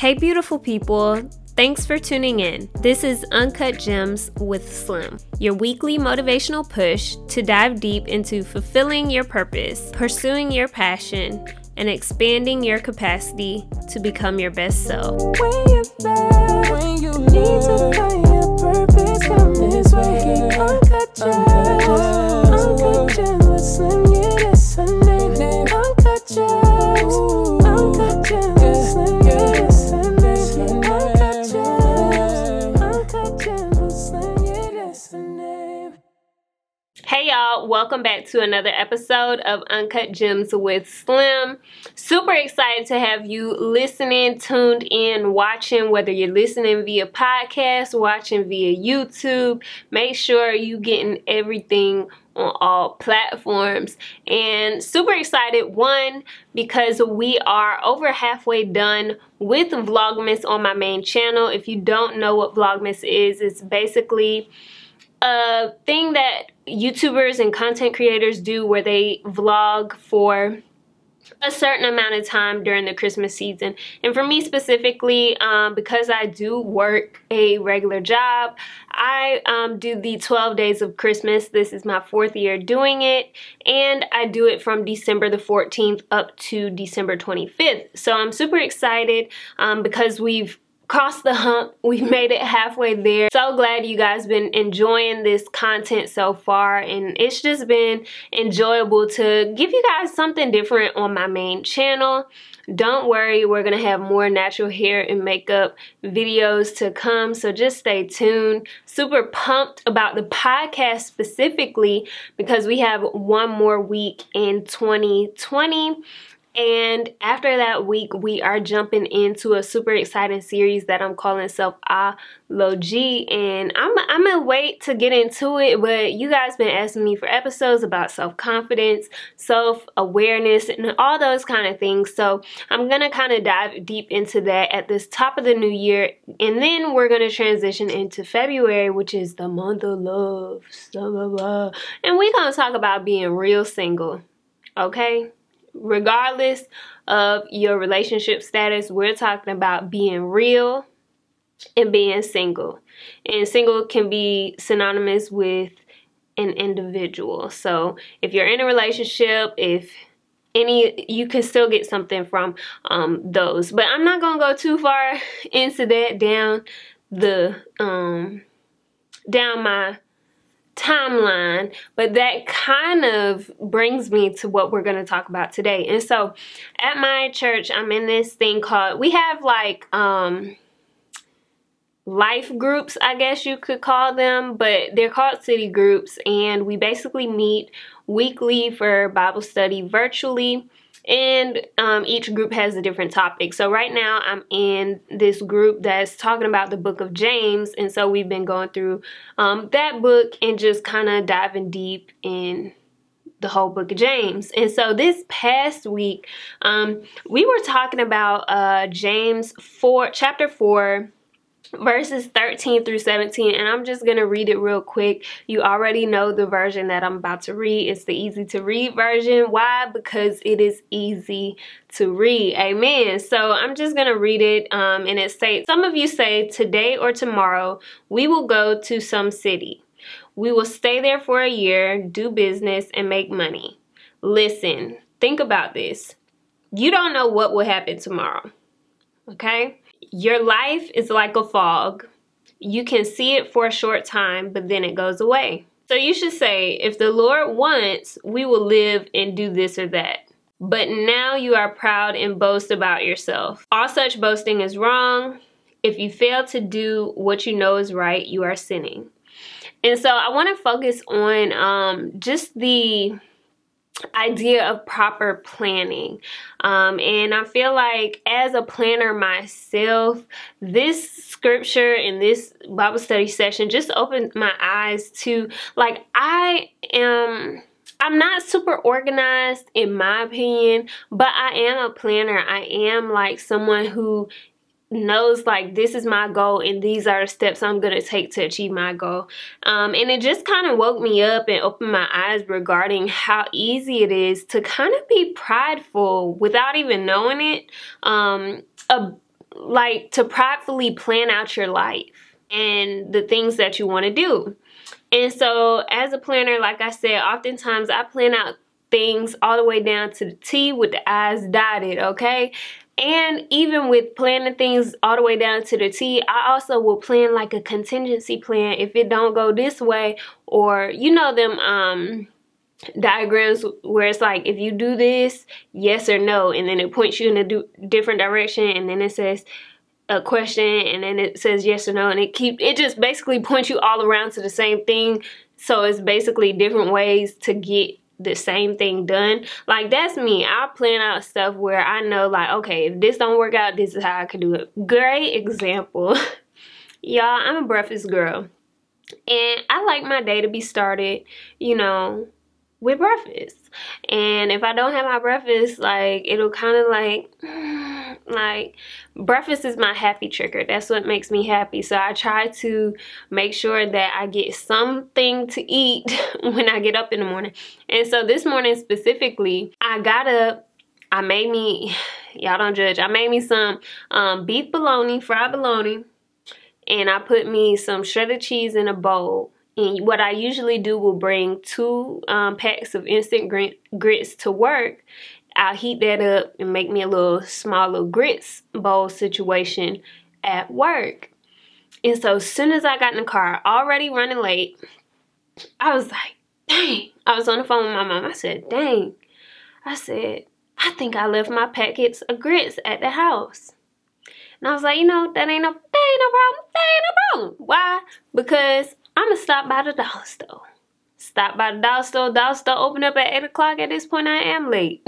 Hey, beautiful people. Thanks for tuning in. This is Uncut Gems with Slim, your weekly motivational push to dive deep into fulfilling your purpose, pursuing your passion, and expanding your capacity to become your best self. When you're when you need to find your purpose, come this way. Uncut Gems, Uncut Gems with Slim, yeah, that's her name. Uncut Gems, Uncut Gems with Slim, yeah, welcome back to another episode of Uncut Gems with Slim. Super excited to have you listening, tuned in, watching, whether you're listening via podcast, watching via YouTube. Make sure you getting everything on all platforms and super excited one because we are over halfway done with vlogmas on my main channel if you don't know what vlogmas is it's basically a thing that YouTubers and content creators do where they vlog for a certain amount of time during the Christmas season. And for me specifically, um, because I do work a regular job, I um, do the 12 days of Christmas. This is my fourth year doing it. And I do it from December the 14th up to December 25th. So I'm super excited um, because we've crossed the hump. We've made it halfway there. So glad you guys been enjoying this content so far and it's just been enjoyable to give you guys something different on my main channel. Don't worry, we're going to have more natural hair and makeup videos to come, so just stay tuned. Super pumped about the podcast specifically because we have one more week in 2020. And after that week, we are jumping into a super exciting series that I'm calling Self Logi. And I'm, I'm gonna wait to get into it, but you guys been asking me for episodes about self confidence, self awareness, and all those kind of things. So I'm gonna kind of dive deep into that at this top of the new year. And then we're gonna transition into February, which is the month of love. And we're gonna talk about being real single. Okay? Regardless of your relationship status, we're talking about being real and being single. And single can be synonymous with an individual. So if you're in a relationship, if any you can still get something from um, those but i'm not gonna go too far into that down the um down my timeline, but that kind of brings me to what we're going to talk about today. And so at my church, I'm in this thing called, we have like, um, life groups, I guess you could call them, but they're called city groups, and we basically meet weekly for Bible study virtually and um, each group has a different topic. So right now I'm in this group that's talking about the book of James, and so we've been going through um, that book and just kind of diving deep in the whole book of James. And so this past week, um, we were talking about uh, James 4, chapter 4 verses 13 through 17 and i'm just gonna read it real quick. You already know the version that i'm about to read. It's the easy to read version. Why? Because it is easy to read. Amen. So i'm just gonna read it um, and it says some of you say today or tomorrow we will go to some city. We will stay there for a year do business and make money listen think about this. You don't know what will happen tomorrow okay your life is like a fog. You can see it for a short time, but then it goes away. So you should say, if the Lord wants, we will live and do this or that. But now you are proud and boast about yourself. All such boasting is wrong. If you fail to do what you know is right, you are sinning. And so I want to focus on um, just the idea of proper planning. Um, and I feel like as a planner myself, this scripture and this Bible study session just opened my eyes to like I am I'm not super organized in my opinion, but I am a planner. I am like someone who knows like this is my goal and these are the steps I'm going to take to achieve my goal. Um, and it just kind of woke me up and opened my eyes regarding how easy it is to kind of be prideful without even knowing it. Um, a, like to pridefully plan out your life and the things that you want to do. And so, as a planner, like I said, oftentimes I plan out things all the way down to the T with the I's dotted, okay? And even with planning things all the way down to the T, I also will plan like a contingency plan. If it don't go this way or you know them um diagrams where it's like if you do this yes or no. And then it points you in a do- different direction. And then it says a question. And then it says yes or no. And it keep it just basically points you all around to the same thing. So it's basically different ways to get the same thing done. Like that's me. I plan out stuff where i know like okay if this don't work out this is how i can do it. Great example. Y'all i'm a breakfast girl. And i like my day to be started you know with breakfast. And if I don't have my breakfast, like it'll kind of like like breakfast is my happy trigger. That's what makes me happy. So I try to make sure that I get something to eat when I get up in the morning. And so this morning specifically, I got up I made me, y'all don't judge, I made me some um, beef bologna, fried bologna, and I put me some shredded cheese in a bowl and what I usually do will bring two um, packs of instant grits to work. I'll heat that up and make me a little small little grits bowl situation at work. And so as soon as I got in the car, already running late, I was like, dang. I was on the phone with my mom. I said, dang. I said, I think I left my packets of grits at the house. And I was like, you know, that ain't no, that ain't no problem. That ain't no problem. Why? Because I'm gonna stop by the dollar store. Stop by the dollar store. Dollar store open up at 8 o'clock. At this point, I am late.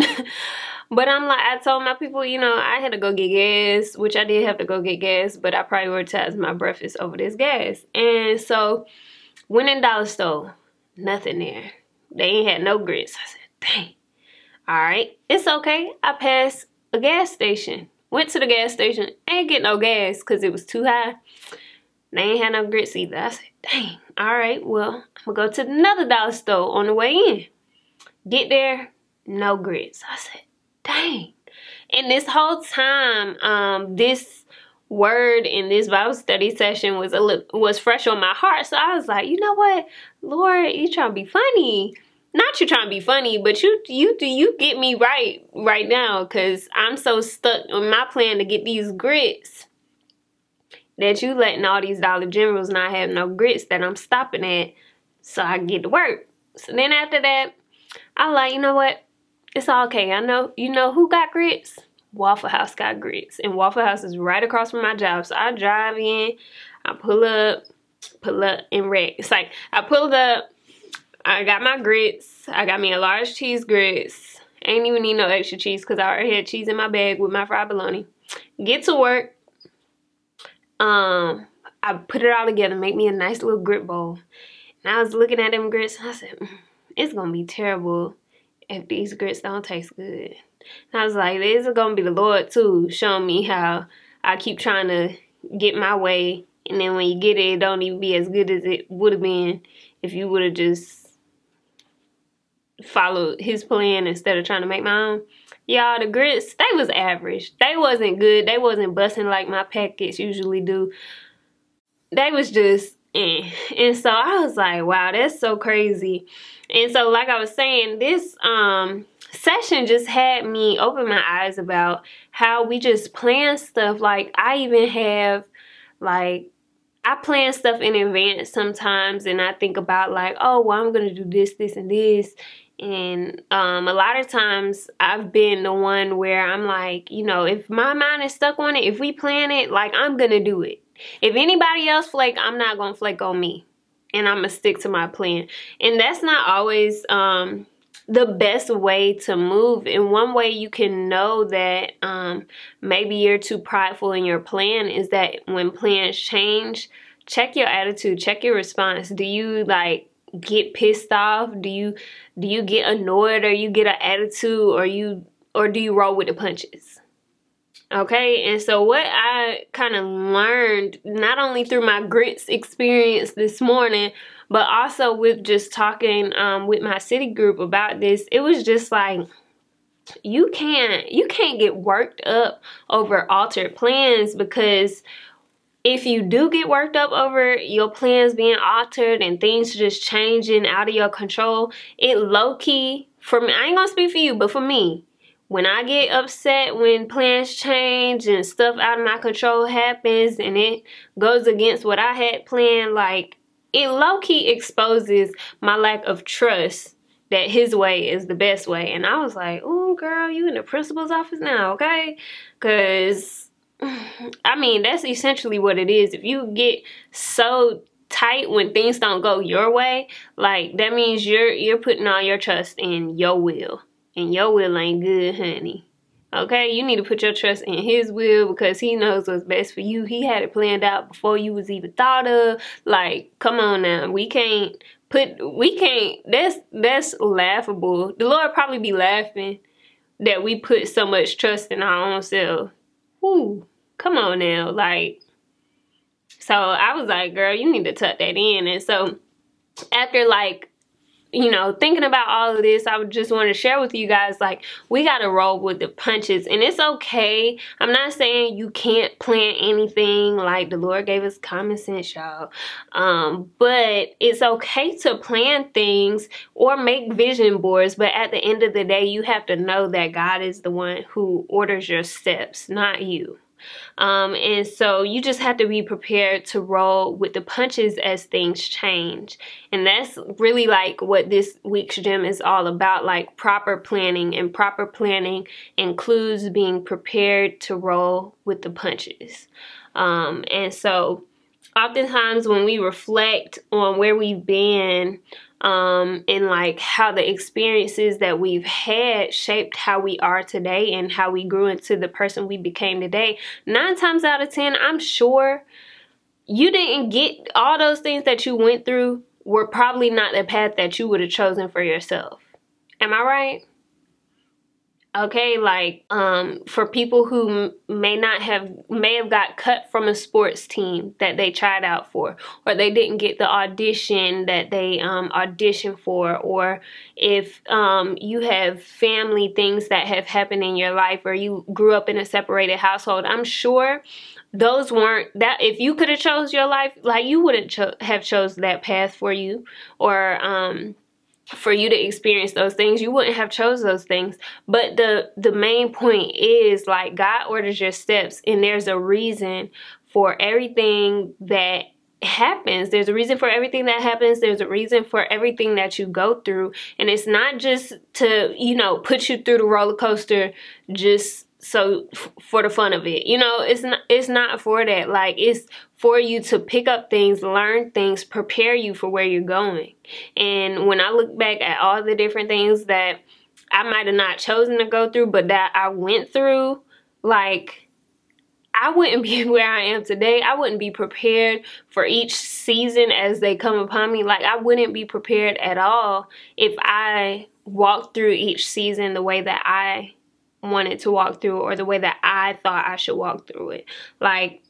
but I'm like, I told my people, you know, I had to go get gas, which I did have to go get gas, but I prioritized my breakfast over this gas. And so, went in dollar store, nothing there. They ain't had no grits. I said, dang. All right, it's okay. I passed a gas station. Went to the gas station, ain't get no gas because it was too high. They ain't had no grits either. I said, dang, all right, well, I'm gonna go to another dollar store on the way in. Get there, no grits. I said, dang. And this whole time, um, this word in this Bible study session was a little, was fresh on my heart. So I was like, you know what, Lord, you trying to be funny. Not you trying to be funny, but you you do you get me right right now because I'm so stuck on my plan to get these grits that you letting all these Dollar Generals not have no grits that I'm stopping at so I get to work. So then after that, I like, you know what? It's okay. I know, you know who got grits? Waffle House got grits. And Waffle House is right across from my job. So I drive in, I pull up, pull up and red. It's like I pulled up, I got my grits. I got me a large cheese grits. Ain't even need no extra cheese because I already had cheese in my bag with my fried bologna. Get to work um, I put it all together, make me a nice little grit bowl. And I was looking at them grits and I said, mm, it's gonna be terrible if these grits don't taste good. And I was like, this is gonna be the Lord too, showing me how I keep trying to get my way. And then when you get it, it don't even be as good as it would have been if you would have just followed his plan instead of trying to make my own. Y'all, the grits, they was average. They wasn't good. They wasn't busting like my packets usually do. They was just eh. And so I was like, wow, that's so crazy. And so like I was saying, this um session just had me open my eyes about how we just plan stuff. Like I even have like I plan stuff in advance sometimes and I think about like, oh, well, I'm to do this, this, and this and um, a lot of times I've been the one where I'm like, you know, if my mind is stuck on it, if we plan it, like I'm gonna do it. If anybody else flake, I'm not gonna flake on me. And I'm gonna stick to my plan. And that's not always um, the best way to move. And one way you can know that um, maybe you're too prideful in your plan is that when plans change, check your attitude, check your response. Do you like get pissed off? Do you do you get annoyed or you get an attitude or you or do you roll with the punches? Okay, and so what I kind of learned not only through my grits experience this morning, but also with just talking um, with my city group about this, it was just like you can't you can't get worked up over altered plans because if you do get worked up over your plans being altered and things just changing out of your control, it low key for me. I ain't gonna speak for you, but for me, when I get upset when plans change and stuff out of my control happens and it goes against what I had planned, like it low key exposes my lack of trust that his way is the best way. And I was like, oh, girl, you in the principal's office now, okay? Because, I mean, that's essentially what it is. If you get so tight when things don't go your way, like that means you're you're putting all your trust in your will. And your will ain't good, honey. Okay, you need to put your trust in his will because he knows what's best for you. He had it planned out before you was even thought of. Like, come on now. We can't put we can't that's that's laughable. The Lord probably be laughing that we put so much trust in our own self. Ooh, come on now. Like so I was like, girl, you need to tuck that in. And so after like you know, thinking about all of this, I would just want to share with you guys like we got to roll with the punches and it's okay. I'm not saying you can't plan anything like the Lord gave us common sense, y'all. Um, but it's okay to plan things or make vision boards, but at the end of the day, you have to know that God is the one who orders your steps, not you. Um, and so you just have to be prepared to roll with the punches as things change. And that's really like what this week's gem is all about like proper planning. And proper planning includes being prepared to roll with the punches. Um, and so oftentimes when we reflect on where we've been um, and like how the experiences that we've had shaped how we are today and how we grew into the person we became today. Nine times out of ten, I'm sure you didn't get all those things that you went through were probably not the path that you would have chosen for yourself. Am I right? Okay like um for people who may not have may have got cut from a sports team that they tried out for or they didn't get the audition that they um auditioned for or if um you have family things that have happened in your life or you grew up in a separated household i'm sure those weren't that if you could have chose your life like you wouldn't cho- have chose that path for you or um for you to experience those things you wouldn't have chose those things. But the the main point is like god orders your steps and there's a reason for everything that happens. There's a reason for everything that happens. There's a reason for everything that you go through. And it's not just to you know put you through the roller coaster just so for the fun of it you know it's not it's not for that like it's for you to pick up things learn things prepare you for where you're going and when i look back at all the different things that i might have not chosen to go through but that i went through like I wouldn't be where I am today. I wouldn't be prepared for each season as they come upon me. Like, I wouldn't be prepared at all if I walked through each season the way that I wanted to walk through or the way that I thought I should walk through it. Like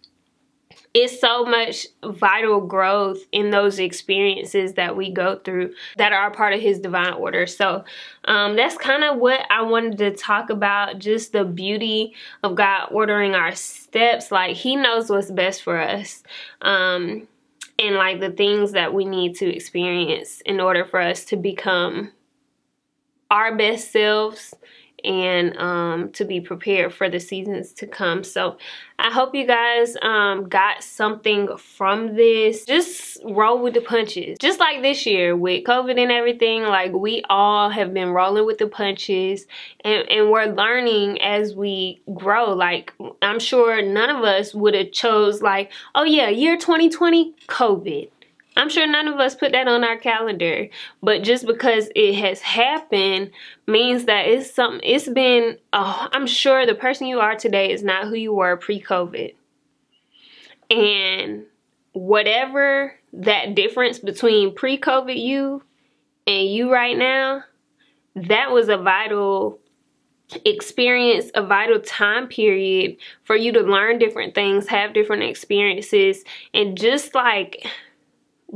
it's so much vital growth in those experiences that we go through that are part of his divine order. So um, that's kind of what I wanted to talk about just the beauty of God ordering our steps. Like, He knows what's best for us. Um, and like the things that we need to experience in order for us to become our best selves and um, to be prepared for the seasons to come. So I hope you guys um, got something from this. Just roll with the punches. Just like this year with COVID and everything, like we all have been rolling with the punches and, and we're learning as we grow. Like I'm sure none of us would have chose like, oh yeah, year 2020, COVID I'm sure none of us put that on our calendar, but just because it has happened means that it's something, it's been, oh, I'm sure the person you are today is not who you were pre COVID. And whatever that difference between pre COVID you and you right now, that was a vital experience a vital time period for you to learn different things, have different experiences, and just like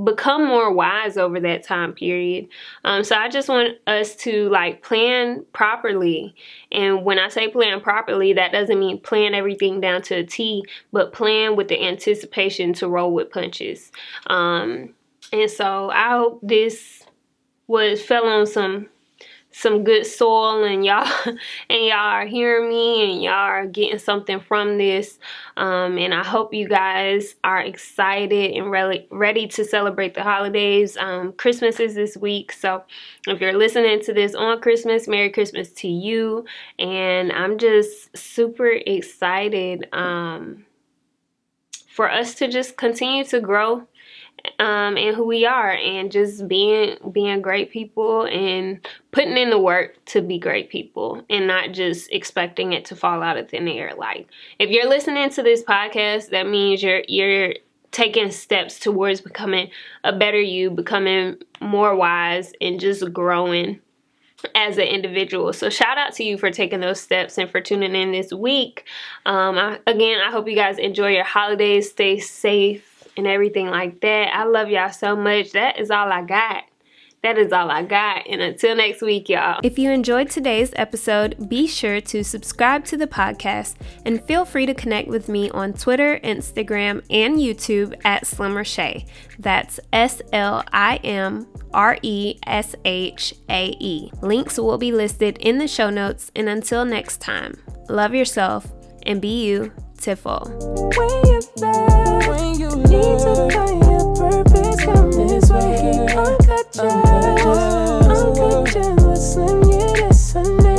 become more wise over that time period. Um, so I just want us to like plan properly. And when I say plan properly, that doesn't mean plan everything down to a T, but plan with the anticipation to roll with punches. Um, and so I hope this was fell on some some good soil and y'all and y'all are hearing me and y'all are getting something from this. Um, and I hope you guys are excited and re- ready to celebrate the holidays. Um, Christmas is this week so if you're listening to this on Christmas Merry Christmas to you. And I'm just super excited um, for us to just continue to grow um, and who we are and just being being great people and putting in the work to be great people and not just expecting it to fall out of thin air like if you're listening to this podcast that means you're you're taking steps towards becoming a better you becoming more wise and just growing as an individual. So shout out to you for taking those steps and for tuning in this week. Um, I, again, I hope you guys enjoy your holidays. Stay safe and everything like that. I love y'all so much. That is all I got. That is all I got. And until next week, y'all. If you enjoyed today's episode, be sure to subscribe to the podcast and feel free to connect with me on Twitter, Instagram, and YouTube at SlimReShae. That's S L I M R E S H A E. Links will be listed in the show notes. And until next time, love yourself and be you, Tiffle back. When you need to find your purpose, come this way. Uncut Gems, uncut Gems, let's slam you this Sunday.